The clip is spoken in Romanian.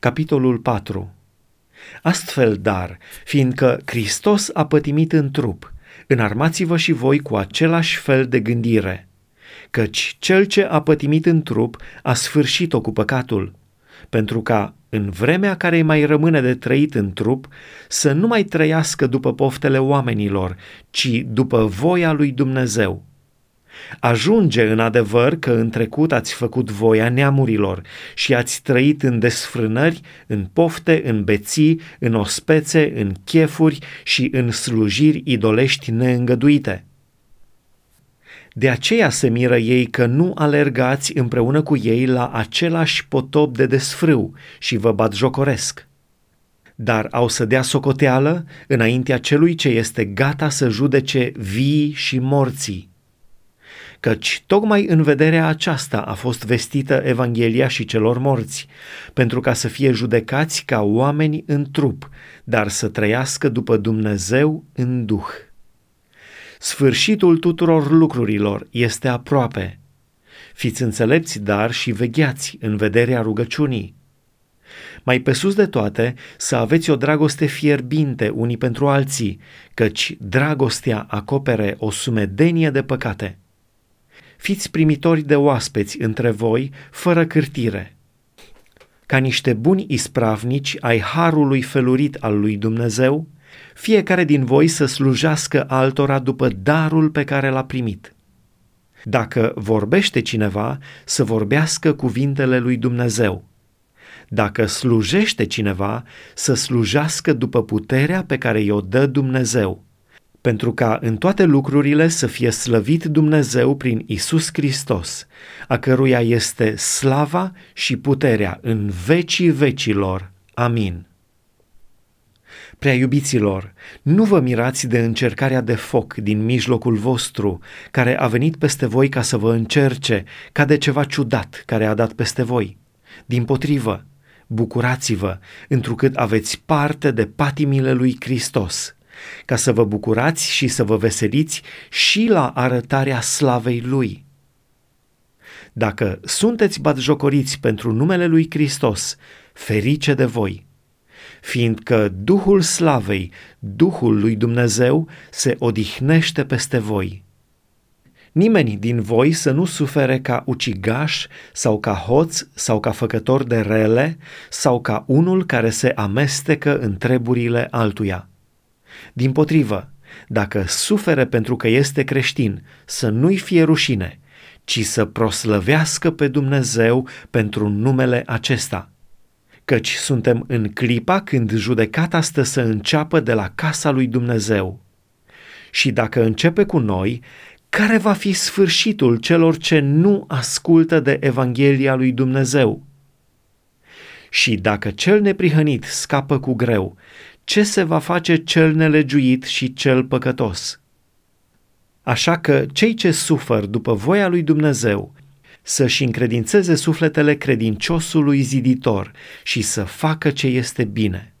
Capitolul 4 Astfel, dar, fiindcă Hristos a pătimit în trup, înarmați-vă și voi cu același fel de gândire, căci cel ce a pătimit în trup a sfârșit-o cu păcatul, pentru ca, în vremea care îi mai rămâne de trăit în trup, să nu mai trăiască după poftele oamenilor, ci după voia lui Dumnezeu. Ajunge în adevăr că în trecut ați făcut voia neamurilor și ați trăit în desfrânări, în pofte, în beții, în ospețe, în chefuri și în slujiri idolești neîngăduite. De aceea se miră ei că nu alergați împreună cu ei la același potop de desfrâu și vă bat jocoresc. Dar au să dea socoteală înaintea celui ce este gata să judece vii și morții căci tocmai în vederea aceasta a fost vestită Evanghelia și celor morți, pentru ca să fie judecați ca oameni în trup, dar să trăiască după Dumnezeu în duh. Sfârșitul tuturor lucrurilor este aproape. Fiți înțelepți, dar și vegheați în vederea rugăciunii. Mai pe sus de toate, să aveți o dragoste fierbinte unii pentru alții, căci dragostea acopere o sumedenie de păcate fiți primitori de oaspeți între voi, fără cârtire. Ca niște buni ispravnici ai harului felurit al lui Dumnezeu, fiecare din voi să slujească altora după darul pe care l-a primit. Dacă vorbește cineva, să vorbească cuvintele lui Dumnezeu. Dacă slujește cineva, să slujească după puterea pe care i-o dă Dumnezeu pentru ca în toate lucrurile să fie slăvit Dumnezeu prin Isus Hristos, a căruia este slava și puterea în vecii vecilor. Amin. Prea iubiților, nu vă mirați de încercarea de foc din mijlocul vostru, care a venit peste voi ca să vă încerce, ca de ceva ciudat care a dat peste voi. Din potrivă, bucurați-vă, întrucât aveți parte de patimile lui Hristos – ca să vă bucurați și să vă veseliți și la arătarea slavei Lui. Dacă sunteți batjocoriți pentru numele Lui Hristos, ferice de voi, fiindcă Duhul Slavei, Duhul lui Dumnezeu, se odihnește peste voi. Nimeni din voi să nu sufere ca ucigaș sau ca hoț sau ca făcător de rele sau ca unul care se amestecă în treburile altuia din potrivă, dacă sufere pentru că este creștin, să nu-i fie rușine, ci să proslăvească pe Dumnezeu pentru numele acesta. Căci suntem în clipa când judecata stă să înceapă de la casa lui Dumnezeu. Și dacă începe cu noi, care va fi sfârșitul celor ce nu ascultă de Evanghelia lui Dumnezeu? Și dacă cel neprihănit scapă cu greu, ce se va face cel nelegiuit și cel păcătos? Așa că cei ce sufăr după voia lui Dumnezeu să-și încredințeze sufletele credinciosului ziditor și să facă ce este bine.